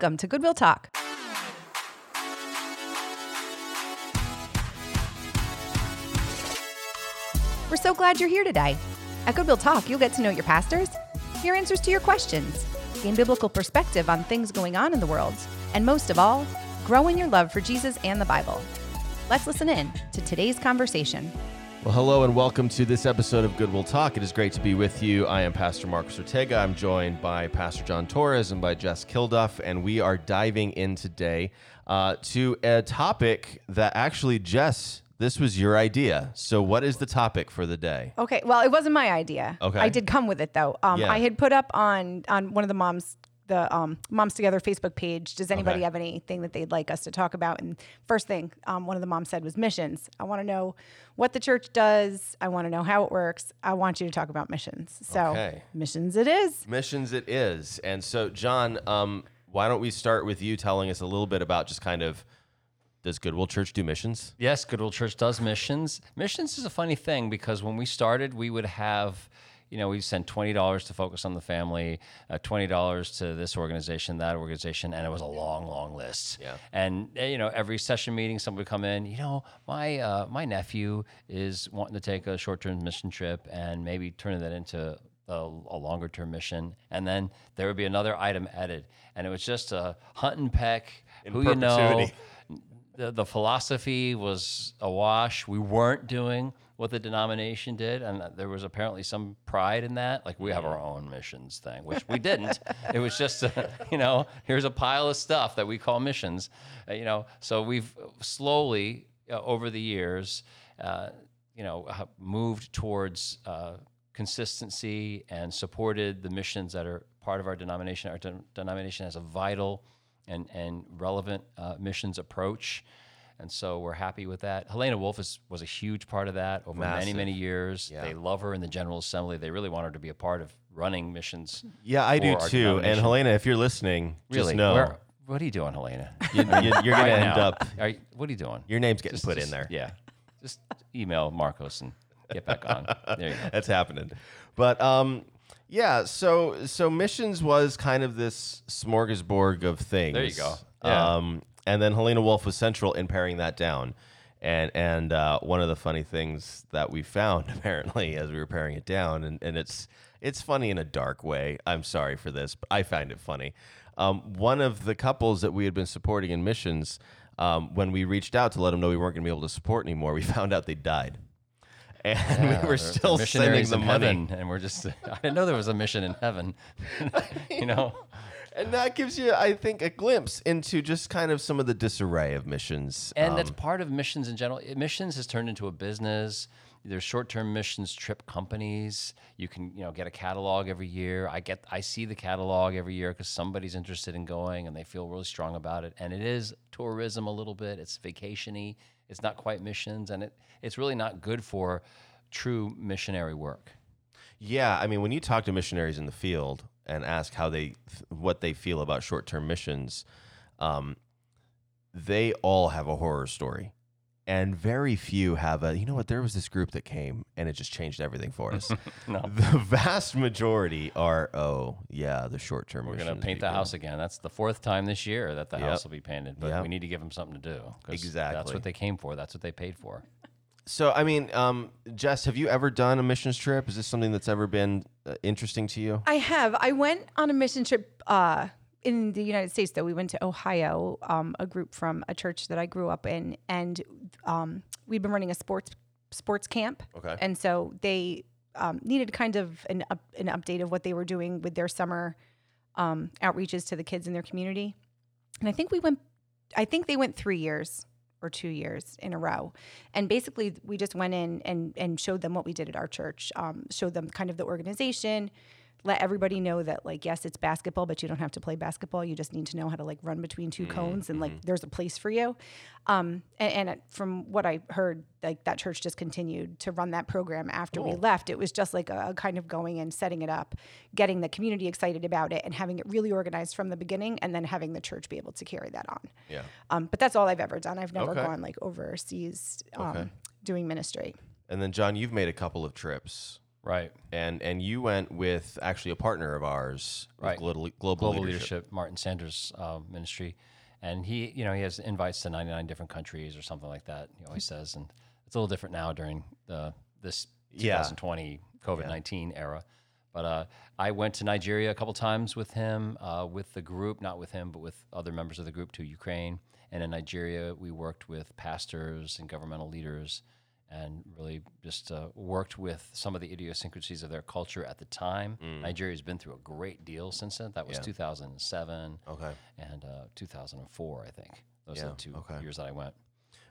Welcome to Goodwill Talk. We're so glad you're here today. At Goodwill Talk, you'll get to know your pastors, hear answers to your questions, gain biblical perspective on things going on in the world, and most of all, grow in your love for Jesus and the Bible. Let's listen in to today's conversation. Well, hello and welcome to this episode of Goodwill Talk. It is great to be with you. I am Pastor Marcus Ortega. I'm joined by Pastor John Torres and by Jess Kilduff, and we are diving in today uh, to a topic that actually, Jess, this was your idea. So, what is the topic for the day? Okay, well, it wasn't my idea. Okay. I did come with it though. Um, Yeah. I had put up on on one of the moms the um, moms together Facebook page. Does anybody Okay. have anything that they'd like us to talk about? And first thing, um, one of the moms said was missions. I want to know what the church does. I want to know how it works. I want you to talk about missions. So Okay. missions, it is. Missions it is. And so, John, um, why don't we start with you telling us a little bit about just kind of does Goodwill Church do missions? Yes, Goodwill Church does missions. Missions is a funny thing because when we started, we would have, you know, we sent twenty dollars to focus on the family, uh, twenty dollars to this organization, that organization, and it was a long, long list. Yeah. And uh, you know, every session meeting, someone would come in. You know, my uh, my nephew is wanting to take a short term mission trip and maybe turning that into a, a longer term mission, and then there would be another item added, and it was just a hunt and peck. who you know, perpetuity. the, the philosophy was awash. We weren't doing what the denomination did, and there was apparently some pride in that. Like we have our own missions thing, which we didn't. it was just, a, you know, here's a pile of stuff that we call missions. Uh, you know, so we've slowly uh, over the years, uh, you know, moved towards. Uh, consistency and supported the missions that are part of our denomination. Our de- denomination has a vital and, and relevant uh, missions approach. And so we're happy with that. Helena Wolf is, was a huge part of that over many, Massive. many years. Yeah. They love her in the General Assembly. They really want her to be a part of running missions. Yeah, I do too. And. Helena, if you're listening, just know Where- what are you doing, Helena? you, are going to end up, Are you- what are you doing? your name's getting Just- put in there. Yeah. Just email Marcus and get back on. There you go. That's happening. But um, yeah, so so missions was kind of this smorgasbord of things. There you go. Yeah. Um, and then Helena Wolf was central in paring that down. And and uh, one of the funny things that we found apparently as we were paring it down, and, and it's it's funny in a dark way. I'm sorry for this, but I find it funny. Um, one of the couples that we had been supporting in missions, um, when we reached out to let them know we weren't going to be able to support anymore, we found out they died, and Yeah, we were still sending the money. heaven, and we're just. I didn't know there was a mission in heaven. you know. And that gives you, I think, a glimpse into just kind of some of the disarray of missions. And that's Um, part of missions in general. Missions has turned into a business. There's short-term missions trip companies. You can, you know, get a catalog every year. I get, I see the catalog every year because somebody's interested in going and they feel really strong about it. And it is tourism a little bit. It's vacationy. It's not quite missions, and it, it's really not good for true missionary work. yeah, I mean, when you talk to missionaries in the field and ask how they, what they feel about short-term missions, um, they all have a horror story, and very few have a. You know what? There was this group that came, and it just changed everything for us. No. The vast majority are, oh yeah, the short-term. We're going to missions paint the house again. That's the fourth time this year that the Yep. house will be painted. But Yep. we need to give them something to do. 'cause That's what they came for. That's what they paid for. So, I mean, um, Jess, have you ever done a missions trip? Is this something that's ever been uh, interesting to you? I have. I went on a mission trip uh, in the United States, though. We went to Ohio, um, a group from a church that I grew up in, and um, we've been running a sports sports camp. Okay. And so they um, needed kind of an up, an update of what they were doing with their summer um, outreaches to the kids in their community. And I think we went. I think they went three years or two years in a row. And basically, we just went in and and showed them what we did at our church. Um, showed them kind of the organization. Let everybody know that like yes, it's basketball, but you don't have to play basketball. You just need to know how to like run between two cones and like there's a place for you. Um, and, and it- from what I heard, like that church just continued to run that program after we left. It was just like a, a kind of going and setting it up, getting the community excited about it, and having it really organized from the beginning, and then having the church be able to carry that on. Yeah. Um, but that's all I've ever done. I've never Okay. gone like overseas um, Okay. doing ministry. And then, John, you've made a couple of trips. Right. and and you went with actually a partner of ours, Right. Global, global, Global leadership. Leadership, Martin Sanders uh, Ministry, and he, you know, he has invites to 99 different countries or something like that. He always says, and it's a little different now during the this Yeah. 2020 COVID 19 era. But uh, I went to Nigeria a couple times with him, uh, with the group, not with him, but with other members of the group to Ukraine. And in Nigeria, we worked with pastors and governmental leaders and really just uh, worked with some of the idiosyncrasies of their culture at the time. Nigeria's been through a great deal since then. That was 2007 Okay. and uh, 2004, I think. Those are the two okay. years that I went.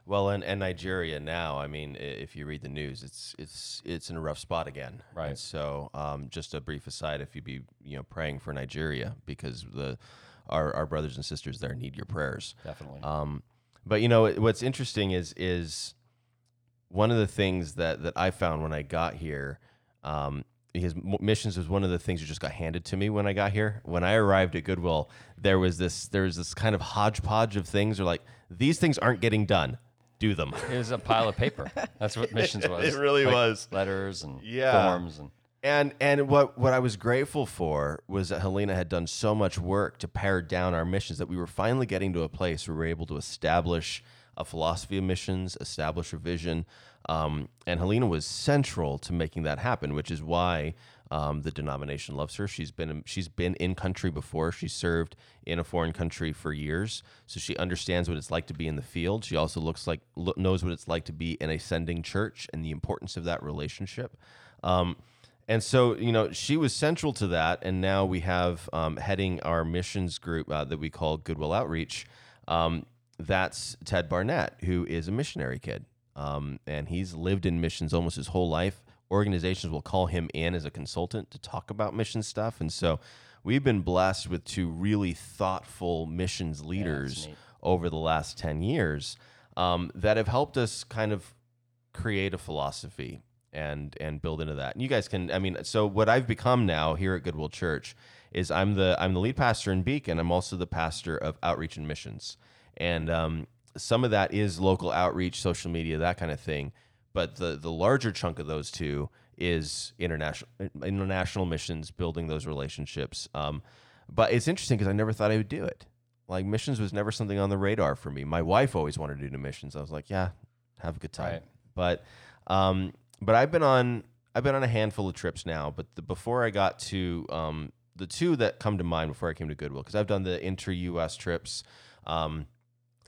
Well, and, and Nigeria now, I mean, if you read the news, it's it's it's in a rough spot again. Right. And so, um, just a brief aside, if you'd be you know praying for Nigeria because the our, our brothers and sisters there need your prayers. Definitely. Um, but you know what's interesting is is one of the things that that I found when I got here. Um, because missions was one of the things that just got handed to me when I got here. When I arrived at Goodwill, there was this there was this kind of hodgepodge of things. Or like these things aren't getting done. Do them. it was a pile of paper. That's what missions was. It really Like was. Letters and Yeah. forms and And and what what I was grateful for was that Helena had done so much work to pare down our missions that we were finally getting to a place where we were able to establish a philosophy of missions, establish a vision, um, and Helena was central to making that happen, which is why um, the denomination loves her. She's been she's been in country before. She served in a foreign country for years, so she understands what it's like to be in the field. She also looks like lo- knows what it's like to be in a sending church and the importance of that relationship. Um, and so, you know, she was central to that. And now we have um, heading our missions group uh, that we call Goodwill Outreach. That's Ted Barnett, who is a missionary kid. Um, and he's lived in missions almost his whole life. Organizations will call him in as a consultant to talk about mission stuff. And so we've been blessed with two really thoughtful missions leaders neat. over the last 10 years um, that have helped us kind of create a philosophy and and build into that. And you guys can I mean so what I've become now here at Goodwill Church is I'm the I'm the lead pastor in Beacon. I'm also the pastor of outreach and missions. And um, some of that is local outreach, social media, that kind of thing. But the the larger chunk of those two is international international missions, building those relationships. Um, but it's interesting because I never thought I would do it. Like missions was never something on the radar for me. My wife always wanted to do missions. I was like, yeah, have a good time. Right. But um, but I've been on I've been on a handful of trips now. But the, before I got to um, the two that come to mind before I came to Goodwill, because I've done the inter U.S. trips, um,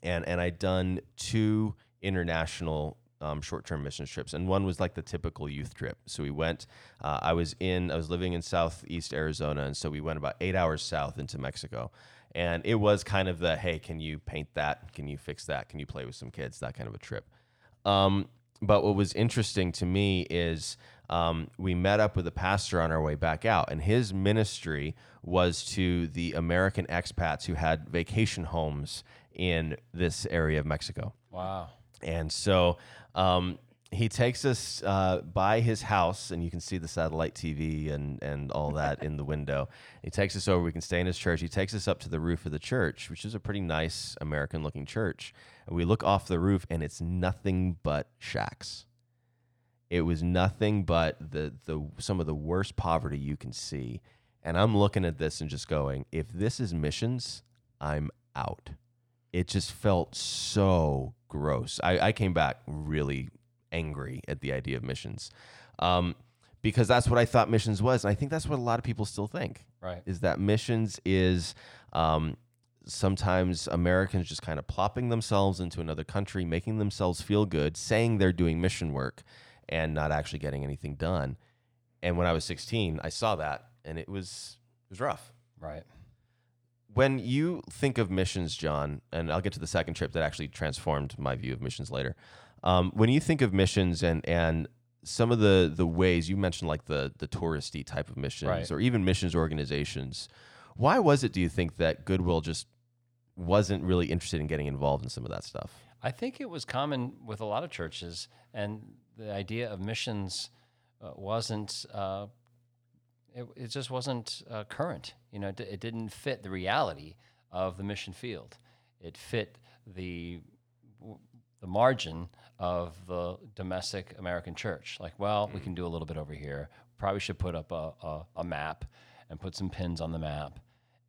and and I'd done two international um, short-term mission trips, and one was like the typical youth trip. So we went. Uh, I was in. I was living in southeast Arizona, and so we went about eight hours south into Mexico, and it was kind of the hey, can you paint that? Can you fix that? Can you play with some kids? That kind of a trip. Um, but what was interesting to me is um, we met up with a pastor on our way back out, and his ministry was to the American expats who had vacation homes in this area of Mexico. wow. And so um, he takes us uh, by his house, and you can see the satellite TV and, and all that in the window. He takes us over. We can stay in his church. He takes us up to the roof of the church, which is a pretty nice American looking church. And we look off the roof, and it's nothing but shacks. It was nothing but the, the some of the worst poverty you can see. And I'm looking at this and just going, if this is missions, I'm out it just felt so gross. I, I came back really angry at the idea of missions um, because that's what I thought missions was. And I think that's what a lot of people still think Right. is that missions is um, sometimes Americans just kind of plopping themselves into another country, making themselves feel good, saying they're doing mission work and not actually getting anything done. And when I was 16, I saw that and it was it was rough Right. When you think of missions, John, and I'll get to the second trip that actually transformed my view of missions later. Um, when you think of missions and and some of the the ways you mentioned, like the the touristy type of missions, Right. or even missions organizations, why was it? Do you think that Goodwill just wasn't really interested in getting involved in some of that stuff? I think it was common with a lot of churches, and the idea of missions uh, wasn't. Uh, it, it just wasn't uh, current. You know, it, it didn't fit the reality of the mission field. It fit the the margin of the domestic American church. Like, well, we can do a little bit over here, probably should put up a, a, a map and put some pins on the map.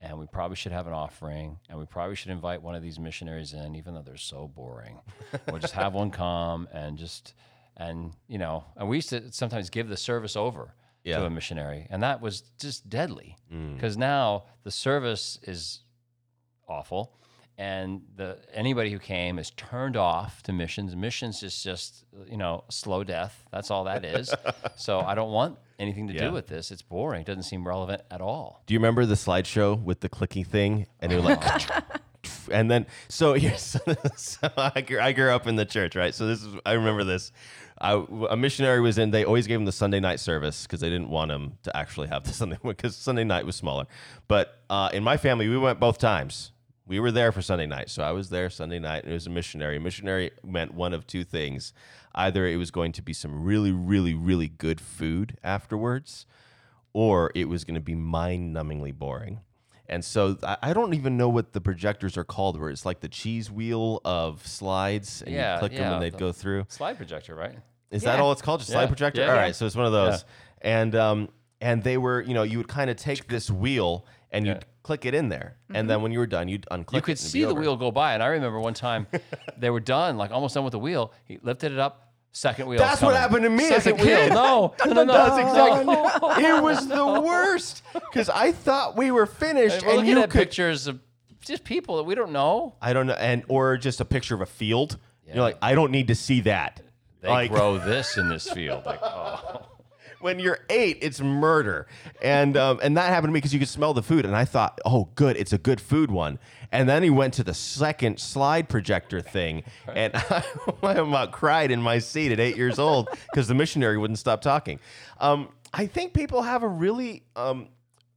And we probably should have an offering, and we probably should invite one of these missionaries in, even though they're so boring. we'll just have one come and just, and you know, and we used to sometimes give the service over Yeah. to a missionary, and that was just deadly mm. because now the service is awful and the anybody who came is turned off to missions missions is just you know slow death that's all that is so i don't want anything to Yeah. do with this it's boring it doesn't seem relevant at all Do you remember the slideshow with the clicky thing? And was like, and then so so I grew, I grew up in the church, right? So this is I remember this. I, a missionary was in. They always gave him the Sunday night service because they didn't want him to actually have the Sunday because Sunday night was smaller. But uh, in my family, we went both times. We were there for Sunday night, so I was there Sunday night, and it was a missionary. Missionary meant one of two things: either it was going to be some really, really, really good food afterwards, or it was going to be mind-numbingly boring. And so I I don't even know what the projectors are called, where it's like the cheese wheel of slides, and Yeah, you click them and they'd the- go through. slide projector right Is that Yeah. all it's called? Just slide Yeah. projector? Yeah, All yeah. right, so it's one of those. And um, and they were, you know, you would kind of take this wheel and you'd Yeah. click it in there, and then when you were done, you'd unclick. It. You it could and it'd see the over. wheel go by and i remember one time they were done like almost done with the wheel he lifted it up second wheel That's what happened to me as a second wheel kid. no no no no That's exactly. it was the worst because I thought we were finished, we're and looking you at could. pictures of just people that we don't know I don't know, and or just a picture of a field. You're like, I don't need to see that. they like grow this in this field like oh when you're eight, it's murder, and um, and that happened to me because you could smell the food, and I thought, oh, good, it's a good food one. And then he went to the second slide projector thing, and I, I about cried in my seat at eight years old because the missionary wouldn't stop talking. Um, I think people have a really um,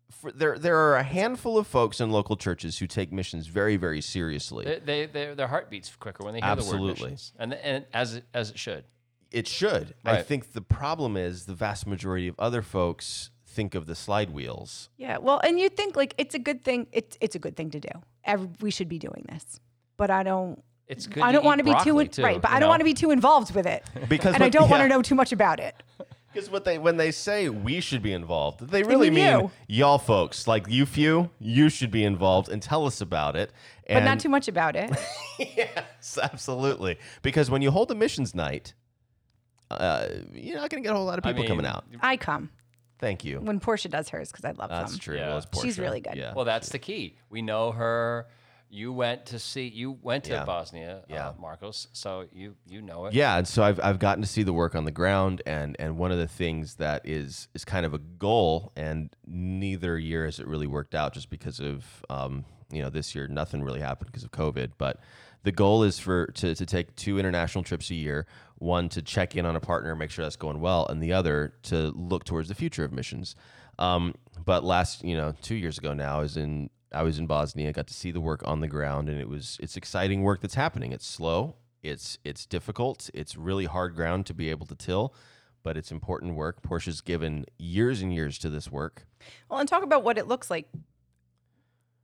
for, there there are a handful of folks in local churches who take missions very very seriously. They, they, they, their heart beats quicker when they hear the word missions, and and as it, as it should. It should. I think the problem is the vast majority of other folks think of the slide wheels. Yeah, well, and you think like it's a good thing. It's it's a good thing to do. Every, we should be doing this, but I don't. It's good. I don't eat want to be too, in, too, right, but I don't know? want to be too involved with it, Because and I don't want to know too much about it. Because what they when they say we should be involved, they really mean mean you. y'all folks, like you few, you should be involved and tell us about it. But not too much about it. yes, absolutely. Because when you hold a missions night, uh, you're not going to get a whole lot of I people coming out. I come Thank you. when Portia does hers because I love them. That's them. true. Yeah. Well, it's She's Portia. really good. Yeah. Well, that's the key. We know her. You went to see. You went to Yeah. Bosnia, Yeah. uh, Marcus. So you you know it. Yeah, and so I've I've gotten to see the work on the ground, and and one of the things that is is kind of a goal, and neither year has it really worked out, just because of um, you know this year nothing really happened because of COVID. But the goal is for to to take two international trips a year, one to check in on a partner, make sure that's going well, and the other to look towards the future of missions. Um, but last, you know, two years ago now, I was in I was in Bosnia, got to see the work on the ground, and it was it's exciting work that's happening. It's slow, it's it's difficult, it's really hard ground to be able to till, but it's important work. Portia's given years and years to this work. Well, and talk about what it looks like,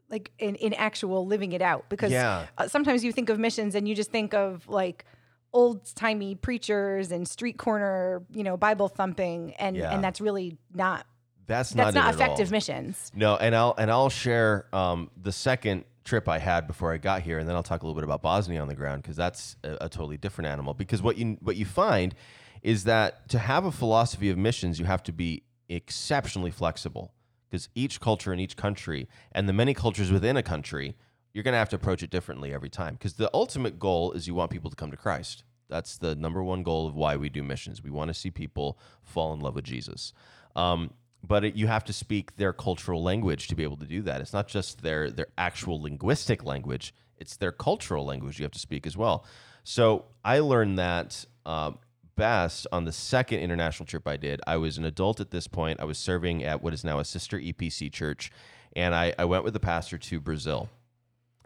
like in, in actual living it out. Because Yeah. uh, sometimes you think of missions and you just think of like old timey preachers and street corner, you know, Bible thumping, and Yeah. and that's really not That's, that's not, not, it at all. effective missions. No, and I'll and I'll share um, the second trip I had before I got here, and then I'll talk a little bit about Bosnia on the ground because that's a, a totally different animal. Because what you what you find is that to have a philosophy of missions, you have to be exceptionally flexible because each culture in each country and the many cultures within a country, you're going to have to approach it differently every time. Because the ultimate goal is you want people to come to Christ. That's the number one goal of why we do missions. We want to see people fall in love with Jesus. Um, but it, you have to speak their cultural language to be able to do that. It's not just their their actual linguistic language; it's their cultural language you have to speak as well. So I learned that um, best on the second international trip I did. I was an adult at this point. I was serving at what is now a sister EPC church, and I, I went with the pastor to Brazil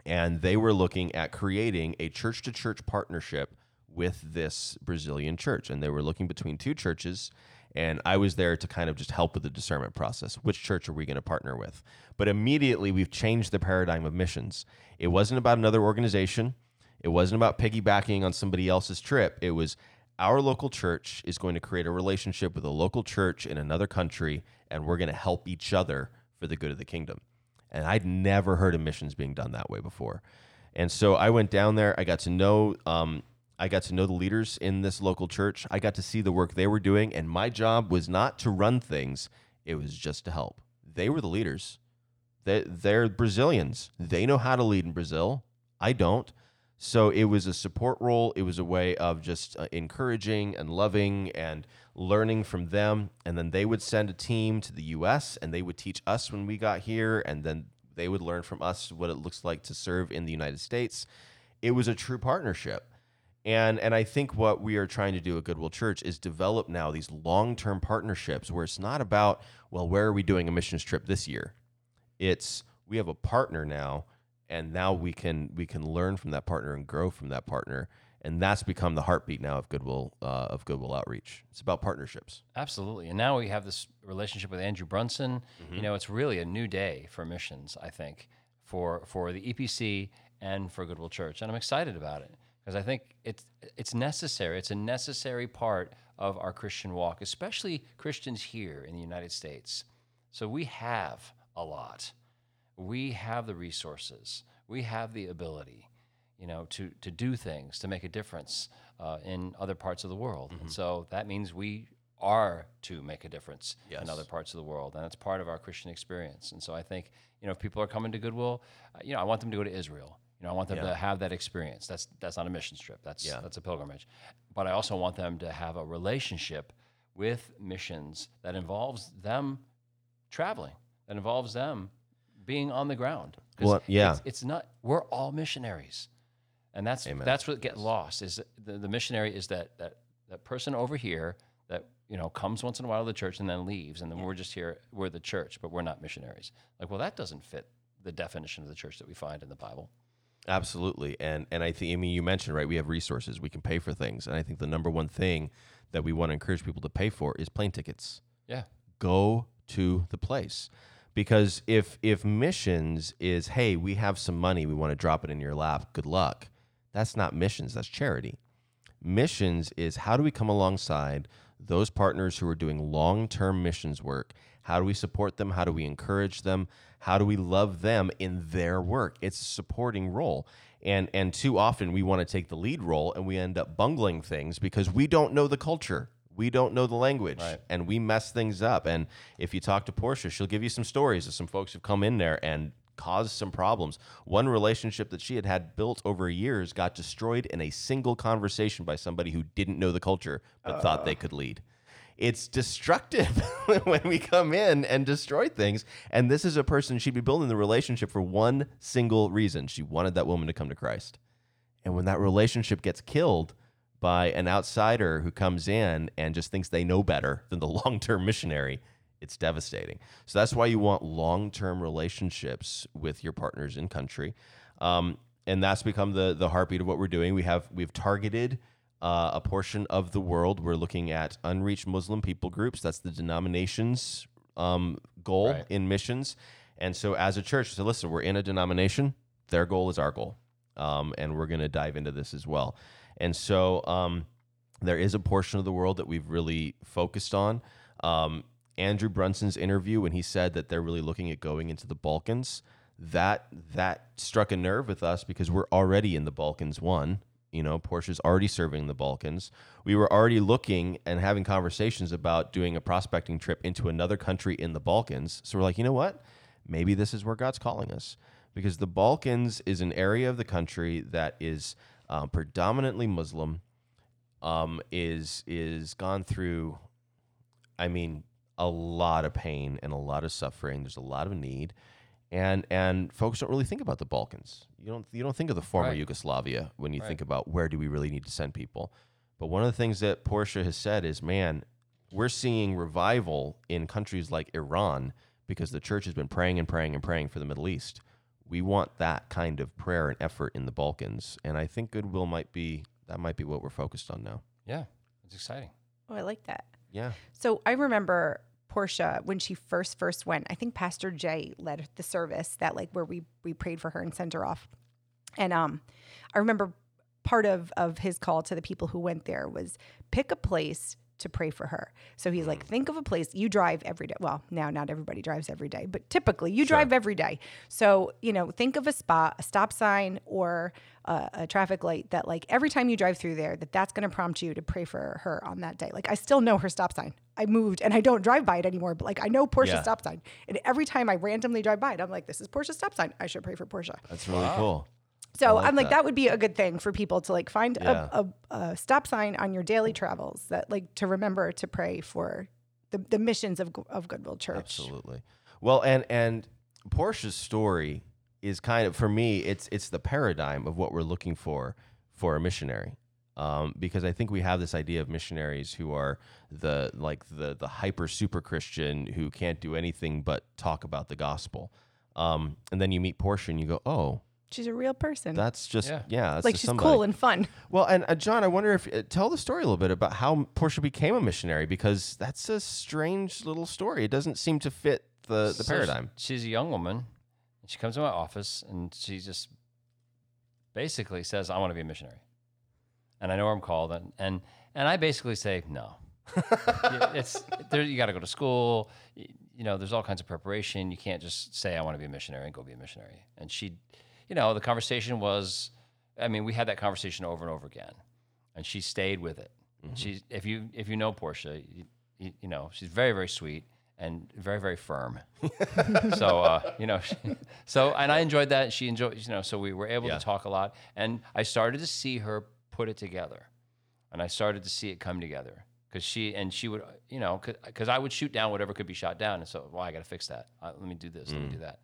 and they were looking at creating a church to church partnership with this Brazilian church. And they were looking between two churches. And I was there to kind of just help with the discernment process. Which church are we going to partner with? But immediately we've changed the paradigm of missions. It wasn't about another organization, it wasn't about piggybacking on somebody else's trip. It was our local church is going to create a relationship with a local church in another country, and we're going to help each other for the good of the kingdom. And I'd never heard of missions being done that way before. And so I went down there. I got to know. Um, I got to know the leaders in this local church. I got to see the work they were doing, and my job was not to run things; it was just to help. They were the leaders. They, they're Brazilians. They know how to lead in Brazil. I don't. So it was a support role. It was a way of just uh, encouraging and loving and learning from them. And then they would send a team to the U.S. and they would teach us when we got here, and then they would learn from us what it looks like to serve in the United States. It was a true partnership. And and I think what we are trying to do at Goodwill Church is develop now these long-term partnerships where it's not about, well, where are we doing a missions trip this year? It's we have a partner now and now we can we can learn from that partner and grow from that partner and that's become the heartbeat now of goodwill uh, of goodwill outreach it's about partnerships Absolutely. And now we have this relationship with Andrew Brunson. You know, it's really a new day for missions, I think, for for the EPC and for Goodwill Church. And I'm excited about it because I think it's it's necessary. It's a necessary part of our Christian walk, especially Christians here in the United States. So we have a lot. We have the resources. We have the ability you know, to to do things to make a difference uh, in other parts of the world. And so that means we are to make a difference in other parts of the world, and that's part of our Christian experience. And so I think you know, if people are coming to Goodwill, uh, you know, I want them to go to Israel. You know, I want them to have that experience. That's that's not a mission trip. That's Yeah. that's a pilgrimage. But I also want them to have a relationship with missions that involves them traveling, that involves them being on the ground. Well, yeah. it's, it's not. We're all missionaries, and that's Amen. that's what gets lost. Is the, the missionary is that that that person over here that you know comes once in a while to the church and then leaves, and then we're just here. We're the church, but we're not missionaries. Like, well, that doesn't fit the definition of the church that we find in the Bible. Absolutely. And and I think I mean you mentioned right we have resources we can pay for things and I think the number one thing that we want to encourage people to pay for is plane tickets. Yeah, Go to the place. Because if if missions is hey, we have some money, we want to drop it in your lap, good luck. That's not missions, that's charity. Missions is how do we come alongside those partners who are doing long-term missions work? How do we support them? How do we encourage them? How do we love them in their work? It's a supporting role. And and too often we want to take the lead role and we end up bungling things because we don't know the culture. We don't know the language Right. and we mess things up. And if you talk to Portia, she'll give you some stories of some folks who've come in there and caused some problems. One relationship that she had had built over years got destroyed in a single conversation by somebody who didn't know the culture but thought they uh. could lead. It's destructive when we come in and destroy things. And this is a person she'd be building the relationship for one single reason. She wanted that woman to come to Christ. And when that relationship gets killed by an outsider who comes in and just thinks they know better than the long term missionary, it's devastating. So that's why you want long term relationships with your partners in country. Um, and that's become the, the heartbeat of what we're doing. We have we've targeted uh, a portion of the world. We're looking at unreached Muslim people groups. That's the denomination's um, goal Right. in missions. And so, as a church, so listen, we're in a denomination. Their goal is our goal, um, and we're going to dive into this as well. And so, um, there is a portion of the world that we've really focused on. Um, Andrew Brunson's interview when he said that they're really looking at going into the Balkans, that that struck a nerve with us because we're already in the Balkans. One, you know, Portia's already serving the Balkans. We were already looking and having conversations about doing a prospecting trip into another country in the Balkans. So we're like, you know what? Maybe this is where God's calling us because the Balkans is an area of the country that is um, predominantly Muslim um, is is gone through I mean a lot of pain and a lot of suffering. There's a lot of need. And and folks don't really think about the Balkans. You don't you don't think of the former Right. Yugoslavia when you Right. think about where do we really need to send people. But one of the things that Portia has said is, man, we're seeing revival in countries like Iran because the church has been praying and praying and praying for the Middle East. We want that kind of prayer and effort in the Balkans, and I think Goodwill might be that might be what we're focused on now. yeah, it's exciting. Oh, I like that. Yeah. So I remember Portia when she first first went. I think Pastor Jay led the service that like where we we prayed for her and sent her off. And um, I remember part of of his call to the people who went there was pick a place to pray for her. So he's like, mm. think of a place you drive every day. Well, now not everybody drives every day, but typically you drive every day. So, you know, think of a spot, a stop sign or a, a traffic light that like every time you drive through there, that that's going to prompt you to pray for her on that day. Like I still know her stop sign. I moved and I don't drive by it anymore, but like I know Portia's Yeah. stop sign. And every time I randomly drive by it, I'm like, this is Portia's stop sign. I should pray for Portia. That's really cool. So like I'm like, that. that. would be a good thing for people to like find Yeah. a, a, a stop sign on your daily travels that like to remember to pray for the, the missions of, of Goodwill Church. Absolutely. Well, and and Portia's story is kind of for me, it's it's the paradigm of what we're looking for for a missionary. Um, because I think we have this idea of missionaries who are the like the the hyper super Christian who can't do anything but talk about the gospel. Um, and then you meet Portia and you go, oh, She's a real person. that's just yeah, Yeah. that's like just she's somebody. cool and fun. Well, and uh, John, I wonder if uh, tell the story a little bit about how Portia became a missionary because that's a strange little story. It doesn't seem to fit the the So paradigm. sh- She's a young woman, and she comes to my office, and she just basically says, "I want to be a missionary," and I know where I'm called, and and, and I basically say no. It's there. You got to go to school. y- You know, there's all kinds of preparation. You can't just say I want to be a missionary and go be a missionary. And she, you know, the conversation was, I mean, we had that conversation over and over again, and she stayed with it. She's if you if you know Portia, you, you, you know she's very very sweet and very very firm. so uh, you know, she, so and I enjoyed that. She enjoyed, you know, so we were able Yeah. to talk a lot, and I started to see her put it together, and I started to see it come together because she and she would, you know, because I would shoot down whatever could be shot down, and so well, I got to fix that. Uh, let me do this. Let me do that.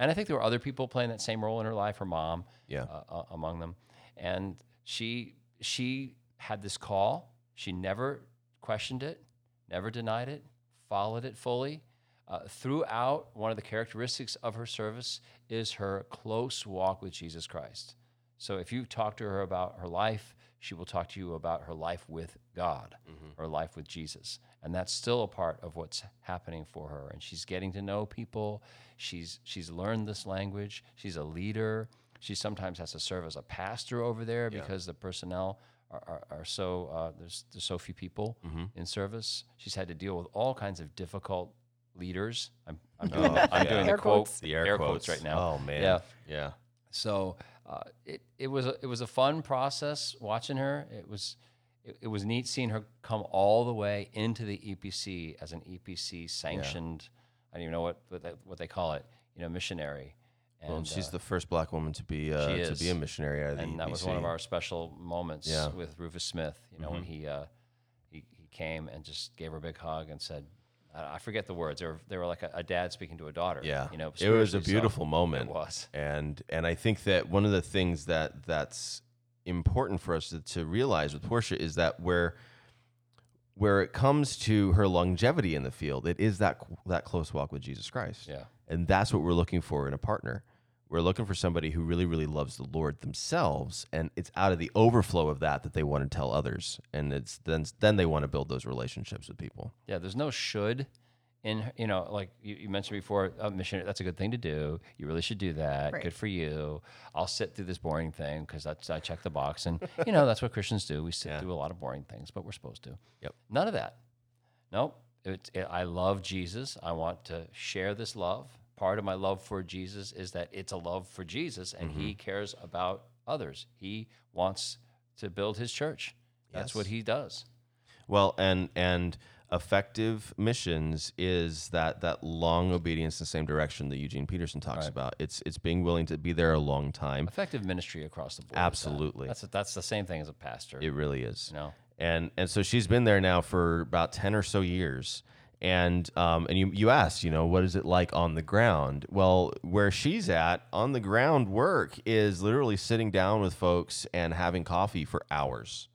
And I think there were other people playing that same role in her life. Her mom, Yeah. uh, uh, among them, and she she had this call. She never questioned it, never denied it, followed it fully. Uh, throughout, one of the characteristics of her service is her close walk with Jesus Christ. So if you talk to her about her life, she will talk to you about her life with God, her life with Jesus. And that's still a part of what's happening for her. And she's getting to know people. She's she's learned this language. She's a leader. She sometimes has to serve as a pastor over there because the personnel are, are, are so uh, there's there's so few people in service. She's had to deal with all kinds of difficult leaders. I'm, I'm doing, the, I'm yeah. doing the Air quote quotes. The air, quotes. right now. Oh man. Yeah. Yeah. So uh, it it was a, it was a fun process watching her. It was it, it was neat seeing her come all the way into the EPC as an EPC sanctioned. I don't even know what what they, what they call it. You know, missionary. And, Well, she's uh, the first black woman to be uh, to be a missionary out of the and that was one of our special moments Yeah. Mm-hmm. with Rufus Smith. You know, when he, uh, he he came and just gave her a big hug and said, I forget the words. They were, they were like a, a dad speaking to a daughter. Yeah, you know, it was a spiritually so. beautiful moment. It was. and and I think that one of the things that that's important for us to, to realize with Portia is that where where it comes to her longevity in the field, it is that that close walk with Jesus Christ. Yeah. and that's what we're looking for in a partner. We're looking for somebody who really, really loves the Lord themselves, and it's out of the overflow of that that they want to tell others, and it's then then they want to build those relationships with people. Yeah, there's no should in you know like you, you mentioned before uh, missionary that's a good thing to do. You really should do that. Right. good for you. I'll sit through this boring thing because that's i check the box and you know that's what christians do. We sit Yeah. through a lot of boring things but we're supposed to. Yep. none of that. Nope. It's it, i love jesus. I want to share this love part of my love for jesus is that it's a love for jesus and he mm-hmm. cares about others he wants to build his church that's what he does Well, and and effective missions is that that long obedience in the same direction that Eugene Peterson talks about. It's it's being willing to be there a long time. effective ministry across the board. is that. Absolutely. that's that's the same thing as a pastor. It really is. you know, and and so she's been there now for about 10 or so years and um, and you, you asked you know what is it like on the ground well where she's at on the ground work is literally sitting down with folks and having coffee for hours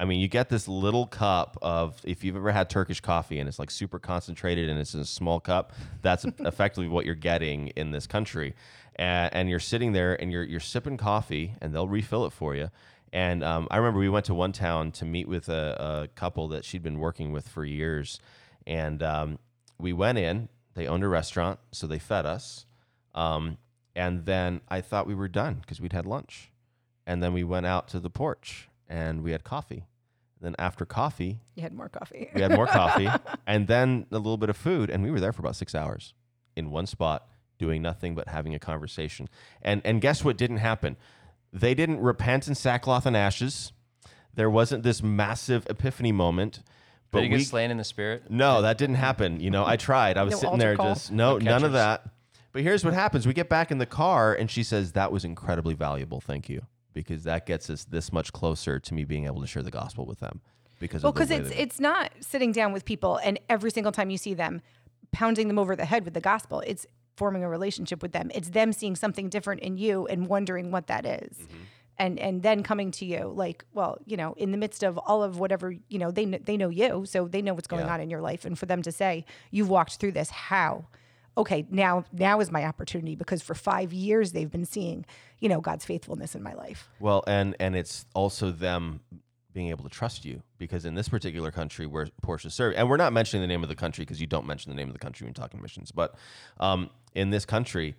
I mean, you get this little cup of if you've ever had Turkish coffee and it's like super concentrated and it's in a small cup. That's effectively what you're getting in this country, and, and you're sitting there and you're you're sipping coffee and they'll refill it for you. And um, I remember we went to one town to meet with a, a couple that she'd been working with for years, and um, we went in. They owned a restaurant, so they fed us. Um, and then I thought we were done because we'd had lunch. and then we went out to the porch and we had coffee. Then after coffee, You had more coffee. we had more coffee, and then a little bit of food, and we were there for about six hours in one spot, doing nothing but having a conversation. And and guess what didn't happen? They didn't repent in sackcloth and ashes. There wasn't this massive epiphany moment. But Did you get we, slain in the spirit? no, that didn't happen. You know, I tried. I was No sitting altar there call? just no, No none of that. But here's what happens: we get back in the car, and she says that was incredibly valuable. Thank you, because that gets us this much closer to me being able to share the gospel with them. Because Well, of the because way it's that- it's not sitting down with people and every single time you see them, pounding them over the head with the gospel. It's forming a relationship with them. It's them seeing something different in you and wondering what that is. Mm-hmm. And, and then coming to you like well you know in the midst of all of whatever you know they kn- they know you so they know what's going Yeah. on in your life. And for them to say you've walked through this. How? Okay now now is my opportunity because for 5 years they've been seeing you know God's faithfulness in my life. Well, and and it's also them being able to trust you because in this particular country where Portia serve, and we're not mentioning the name of the country because you don't mention the name of the country when talking missions, but um, in this country,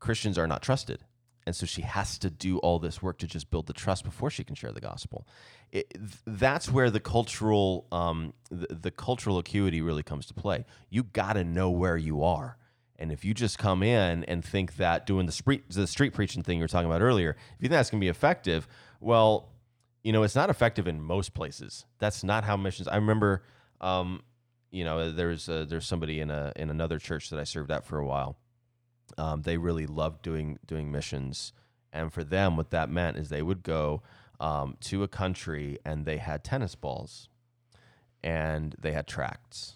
Christians are not trusted, and so she has to do all this work to just build the trust before she can share the gospel. It, th- that's where the cultural um, the, the cultural acuity really comes to play. You got to know where you are. And if you just come in and think that doing the street the street preaching thing you were talking about earlier, if you think that's going to be effective, well, you know, it's not effective in most places. That's not how missions. I remember, um, you know, there's uh there's somebody in a in another church that I served at for a while. Um, they really loved doing doing missions, and for them, what that meant is they would go um, to a country and they had tennis balls, and they had tracts,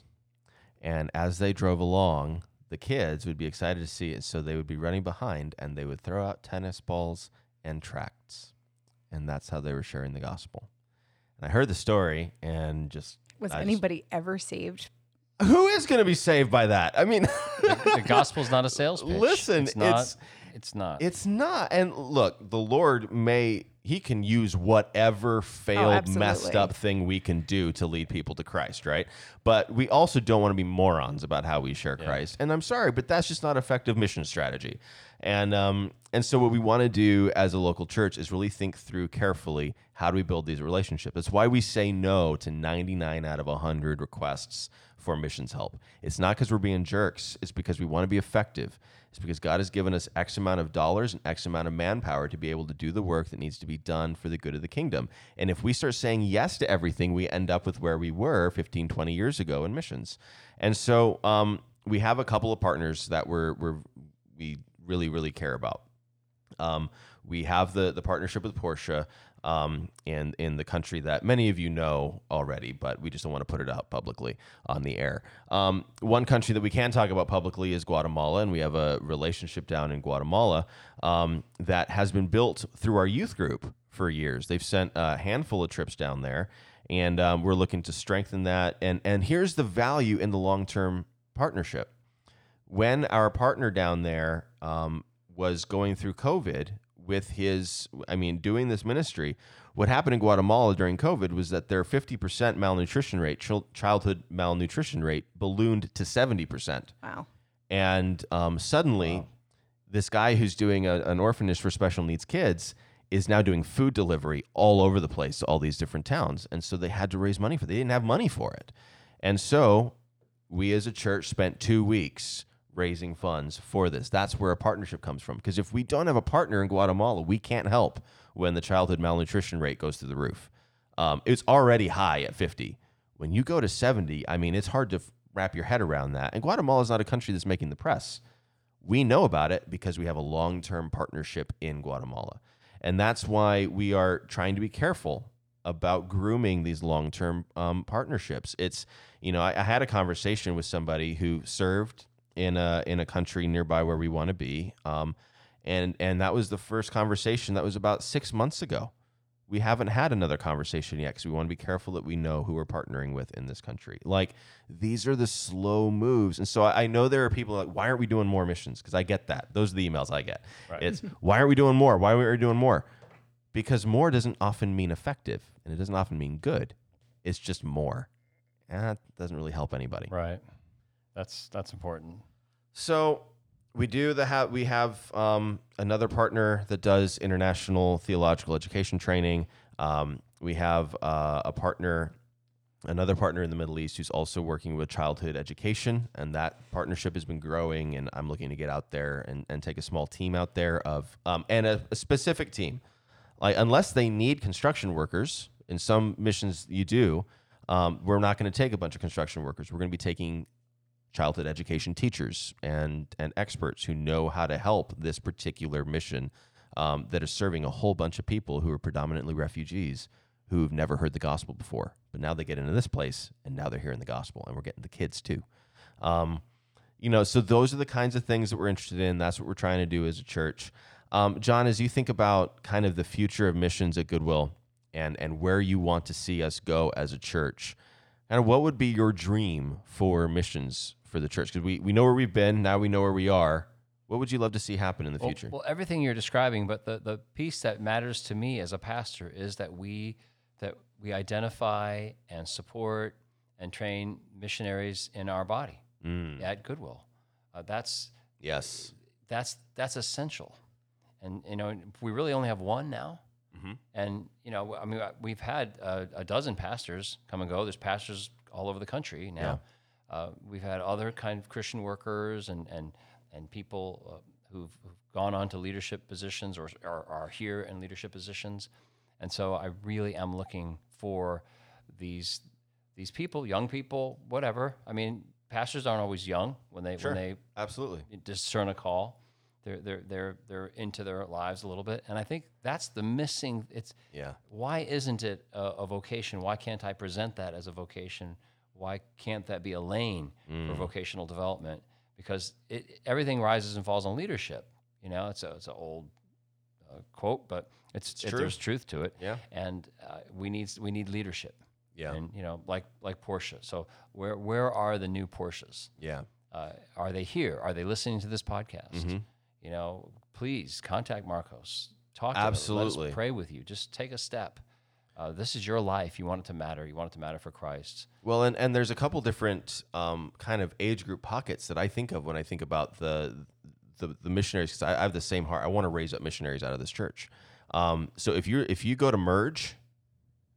and as they drove along, the kids would be excited to see it, so they would be running behind and they would throw out tennis balls and tracts, and that's how they were sharing the gospel. And I heard the story and just was I just- anybody ever saved who is going to be saved by that? I mean, the gospel's not a sales pitch. Listen, it's not. it's- It's, not. It's not. And look, the Lord may he can use whatever failed messed Oh, absolutely. up thing we can do to lead people to Christ, right? But we also don't want to be morons about how we share Christ. And I'm sorry, but that's just not effective mission strategy. And um and so what we want to do as a local church is really think through carefully how do we build these relationships. That's why we say no to 99 out of 100 requests for missions help. It's not because we're being jerks, it's because we want to be effective. It's because God has given us X amount of dollars and X amount of manpower to be able to do the work that needs to be done for the good of the kingdom. And if we start saying yes to everything, we end up with where we were 15, 20 years ago in missions. And so um, we have a couple of partners that we're, we're, we really, really care about. Um, we have the the partnership with Portia um, in in the country that many of you know already, but we just don't want to put it out publicly on the air. Um, one country that we can talk about publicly is Guatemala, and we have a relationship down in Guatemala um, that has been built through our youth group for years. They've sent a handful of trips down there, and um, we're looking to strengthen that. And and here's the value in the long term partnership when our partner down there um, was going through COVID with his, I mean, doing this ministry, what happened in Guatemala during COVID was that their 50% malnutrition rate, chil- childhood malnutrition rate, ballooned to 70%. wow And um, suddenly, this guy who's doing a, an orphanage for special needs kids is now doing food delivery all over the place to all these different towns. And so they had to raise money for it. They didn't have money for it. And so we as a church spent two weeks raising funds for this. That's where a partnership comes from. Because if we don't have a partner in Guatemala, we can't help when the childhood malnutrition rate goes through the roof. Um, it's already high at 50. When you go to 70, I mean, it's hard to f- wrap your head around that. And Guatemala is not a country that's making the press. We know about it because we have a long term partnership in Guatemala. And that's why we are trying to be careful about grooming these long term um, partnerships. It's, you know, I, I had a conversation with somebody who served in a, in a country nearby where we want to be. Um, and, and that was the first conversation that was about six months ago. We haven't had another conversation yet because we want to be careful that we know who we're partnering with in this country. Like, these are the slow moves. And so I, I know there are people like, why aren't we doing more missions? Because I get that. Those are the emails I get. Right. It's, why aren't we doing more? Why aren't we doing more? Because more doesn't often mean effective and it doesn't often mean good. It's just more. And that doesn't really help anybody. right. That's that's important. So We do the have we have um, another partner that does international theological education training. Um, we have uh, a partner, another partner in the Middle East who's also working with childhood education, and that partnership has been growing. And I'm looking to get out there and, and take a small team out there of um, and a, a specific team. Like unless they need construction workers, in some missions you do. Um, we're not going to take a bunch of construction workers. We're going to be taking childhood education teachers and and experts who know how to help this particular mission um, that is serving a whole bunch of people who are predominantly refugees who've never heard the gospel before. But now they get into this place and now they're hearing the gospel, and we're getting the kids too. Um, you know, so those are the kinds of things that we're interested in. That's what we're trying to do as a church. Um, John, as you think about kind of the future of missions at Goodwill and and where you want to see us go as a church, of what would be your dream for missions for the church? Because we, we know where we've been, now we know where we are. What would you love to see happen in the Well- future? Well, everything you're describing, but the, the piece that matters to me as a pastor is that we that we identify and support and train missionaries in our body Mm, at Goodwill. Uh, that's yes. that's that's essential. And you know, we really only have one now. Mhm. And you know, I mean, we've had uh, a dozen pastors come and go. There's pastors all over the country now. Uh, we've had other kind of Christian workers and and and people uh, who've, who've gone on to leadership positions or are, are here in leadership positions. And so I really am looking for these these people, young people, whatever. I mean, pastors aren't always young when they Sure. when they Absolutely. discern a call. They're they're they're they're into their lives a little bit, and I think that's the missing. It's Yeah. why isn't it a, a vocation? Why can't I present that as a vocation? Why can't that be a lane for vocational development? Because it, everything rises and falls on leadership. You know, it's a it's an old uh, quote, but it's, it- there's truth to it. Yeah. and uh, we need we need leadership. Yeah. and you know, like like Portia. So where where are the new Portias? Yeah. uh, are they here? Are they listening to this podcast? Mm-hmm. You know, please contact Marcus. Talk to him. Let Absolutely. pray with you. Just take a step. Uh, this is your life. You want it to matter. You want it to matter for Christ. Well, and, and there's a couple different um, kind of age group pockets that I think of when I think about the the, the missionaries because I, I have the same heart. I want to raise up missionaries out of this church. Um, so if you if you go to merge,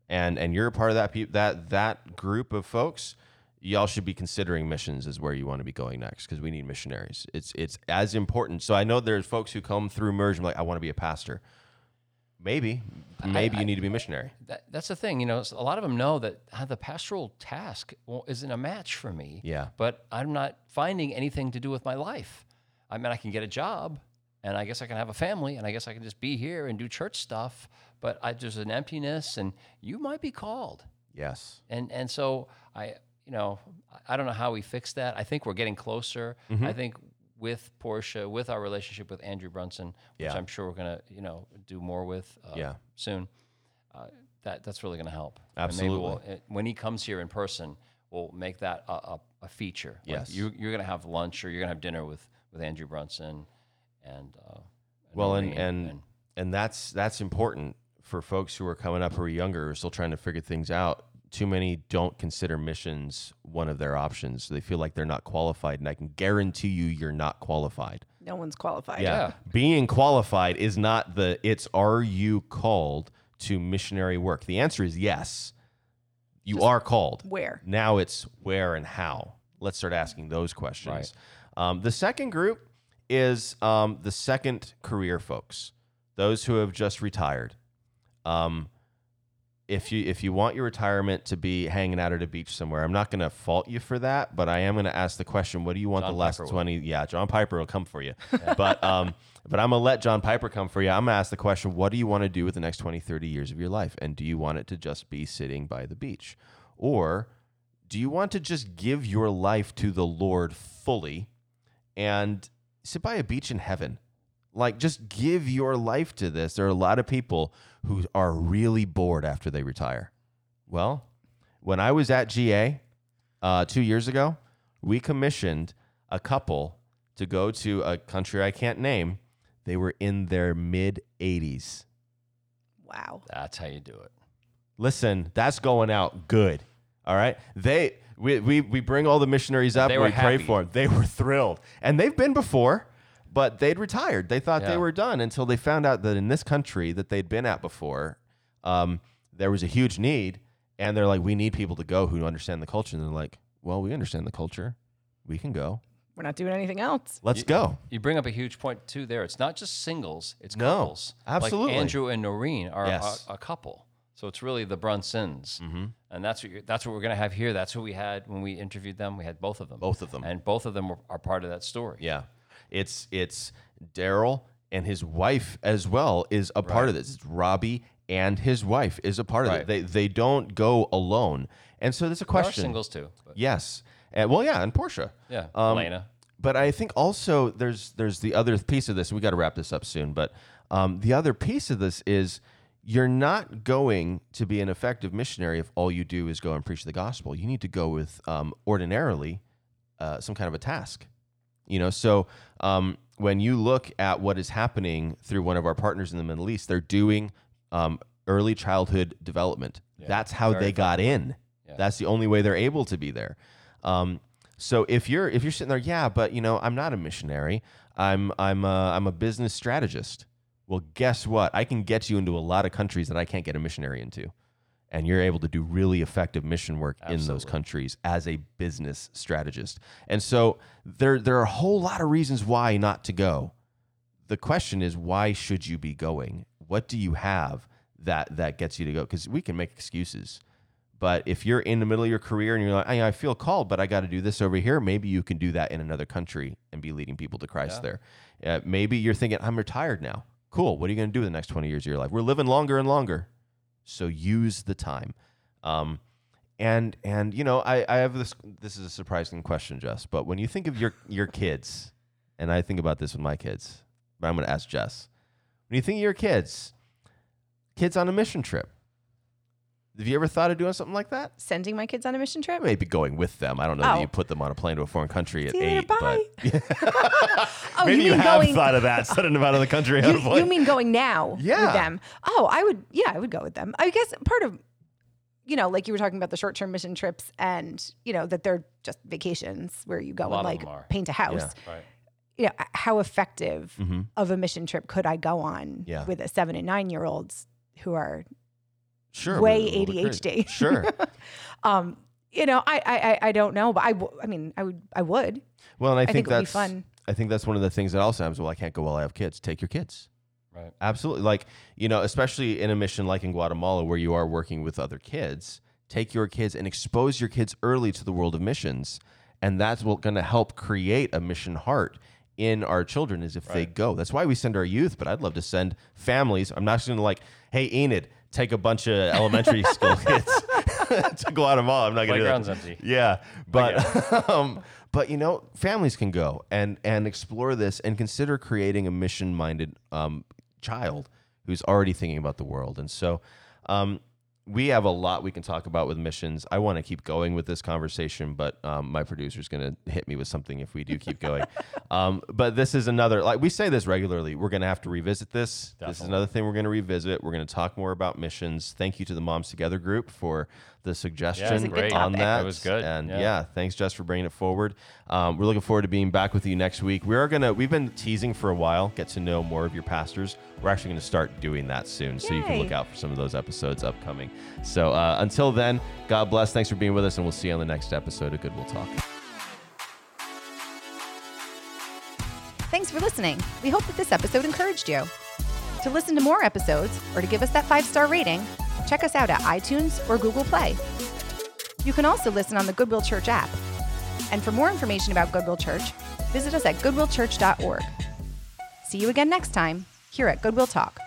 and and you're a part of that peop that that group of folks, y'all should be considering missions as where you want to be going next because we need missionaries. It's it's as important. So I know there's folks who come through merge and like I want to be a pastor. Maybe maybe I- you need to be a missionary. That, that's the thing. You know, a lot of them know that uh, the pastoral task well, isn't a match for me. Yeah. But I'm not finding anything to do with my life. I mean, I can get a job, and I guess I can have a family, and I guess I can just be here and do church stuff. But I, there's an emptiness, and you might be called. Yes. and and so I you know I- I don't know how we fix that. I think we're getting closer. Mm-hmm. I think with Portia, with our relationship with Andrew Brunson, which Yeah. I'm sure we're gonna you know do more with uh, Yeah. soon. Uh, that that's really gonna help. And maybe we'll- Absolutely. uh, when he comes here in person, we'll make that a, a, a feature. Like Yes. you, you're gonna have lunch or you're gonna have dinner with with Andrew Brunson, and uh, Well, and Noreen and and that's that's important for folks who are coming up who are younger, who are still trying to figure things out. Too many don't consider missions one of their options. They feel like they're not qualified, and I can guarantee you, you're not qualified. No one's qualified. Yeah. being qualified is not the. It's are you called to missionary work? The answer is yes. You are called. Where? Now it's where and how. Let's start asking those questions. Um, the second group is um, the second career folks, those who have just retired. Um, if you if you want your retirement to be hanging out at a beach somewhere, I'm not going to fault you for that, but I am going to ask the question: What do you want John the last Piper will. twenty? Yeah, John Piper will come for you, but um, but I'm gonna let John Piper come for you. I'm gonna ask the question: What do you want to do with the next 20, 30 years of your life, and do you want it to just be sitting by the beach, or do you want to just give your life to the Lord fully and sit by a beach in heaven? Like, just give your life to this. There are a lot of people who are really bored after they retire. Well, when I was at GA uh, two years ago, we commissioned a couple to go to a country I can't name. They were in their mid 80s. Wow. That's how you do it. Listen, that's going out good. All right. They we we, we bring all the missionaries up. They were we pray happy. for them. They were thrilled, and they've been before. But they'd retired. They thought they were done until they found out that in this country that they'd been at before, um, there was a huge need, and they're like, we need people to go who understand the culture. And they're like, well, we understand the culture. We can go. We're not doing anything else. Let's go. You bring up a huge point too. There, it's not just singles; it's No, couples. absolutely. Like Andrew and Noreen are Yes. a, a couple, so it's really the Brunsons, Mm-hmm. and that's what you're, that's what we're gonna have here. That's who we had when we interviewed them. We had both of them, Both of them. and both of them were, are part of that story. Yeah, it's it's Daryl and his wife as well is a part of this. It's Robbie and his wife is a part of Right. it. They they don't go alone, and so there's a There question. singles too. But Yes, and, well, yeah, and Portia. yeah, Um, Elena. But I think also there's there's the other piece of this. We got to wrap this up soon. But um, the other piece of this is you're not going to be an effective missionary if all you do is go and preach the gospel. You need to go with um, ordinarily uh, some kind of a task. You know, so um, when you look at what is happening through one of our partners in the Middle East, they're doing um, early childhood development. That's how they got in. Yeah. That's the only way they're able to be there. Um, so if you're if you're sitting there, yeah, but you know, I'm not a missionary. I'm I'm a, I'm a business strategist. Well, guess what? I can get you into a lot of countries that I can't get a missionary into, and you're able to do really effective mission work in those countries as a business strategist. And so there there are a whole lot of reasons why not to go. The question is, why should you be going? What do you have that that gets you to go? Because we can make excuses. But if you're in the middle of your career and you're like, I, I feel called, but I got to do this over here, maybe you can do that in another country and be leading people to Christ there. Uh, maybe you're thinking, I'm retired now. Cool. What are you going to do the next 20 years of your life? We're living longer and longer. So use the time. Um, and and you know, I, I have this. This is a surprising question, Jess. But when you think of your your kids, and I think about this with my kids, but I'm going to ask Jess. When you think of your kids, kids on a mission trip, have you ever thought of doing something like that? Sending my kids on a mission trip. Maybe going with them. I don't know that Oh. you put them on a plane to a foreign country at See later, eight, bye. but Oh, maybe you you, mean have going? thought of that, sending them out of the country on a You, plane. you mean going now Yeah. with them? Oh, I would. Yeah, I would go with them. I guess part of, you know, like you were talking about the short-term mission trips, and you know that they're just vacations where you go lot and of like them are. paint a house. Yeah. Right. You know, how effective hmm of a mission trip could I go on Yeah. with a seven and nine year olds who are Sure. way but a little. ADHD? Sure. um, you know, I, I I- I don't know, but I, w- I mean, I would I would. Well, and I, I think, think it would be that's fun. I think that's one of the things that also happens. Well, I can't go while I have kids. Take your kids. Right. Absolutely. Like, you know, especially in a mission like in Guatemala where you are working with other kids, take your kids and expose your kids early to the world of missions. And that's what going to help create a mission heart in our children is if they go. That's why we send our youth, but I'd love to send families. I'm not just going to like, hey, Enid, take a bunch of elementary school kids to Guatemala. I'm not going to do that. empty. Yeah, but um, but you know, families can go and and explore this and consider creating a mission-minded um, child who's already thinking about the world. And so, um, we have a lot we can talk about with missions. I want to keep going with this conversation, but um, my producer's going to hit me with something if we do keep going. um, but this is another like we say this regularly. We're going to have to revisit this. This is another thing we're going to revisit. We're going to talk more about missions. Thank you to the Moms Together group for the suggestion great on topic. that. It was good. And Yeah. yeah, thanks Jess for bringing it forward. Um, we're looking forward to being back with you next week. We are gonna we've been teasing for a while, get to know more of your pastors. We're actually gonna start doing that soon, so you can look out for some of those episodes upcoming. So uh, until then, God bless. Thanks for being with us, and we'll see you on the next episode of Goodwill Talk. Thanks for listening. We hope that this episode encouraged you. To listen to more episodes or to give us that five star rating, check us out at iTunes or Google Play. You can also listen on the Goodwill Church app. And for more information about Goodwill Church, visit us at goodwillchurch.org. See you again next time here at Goodwill Talk.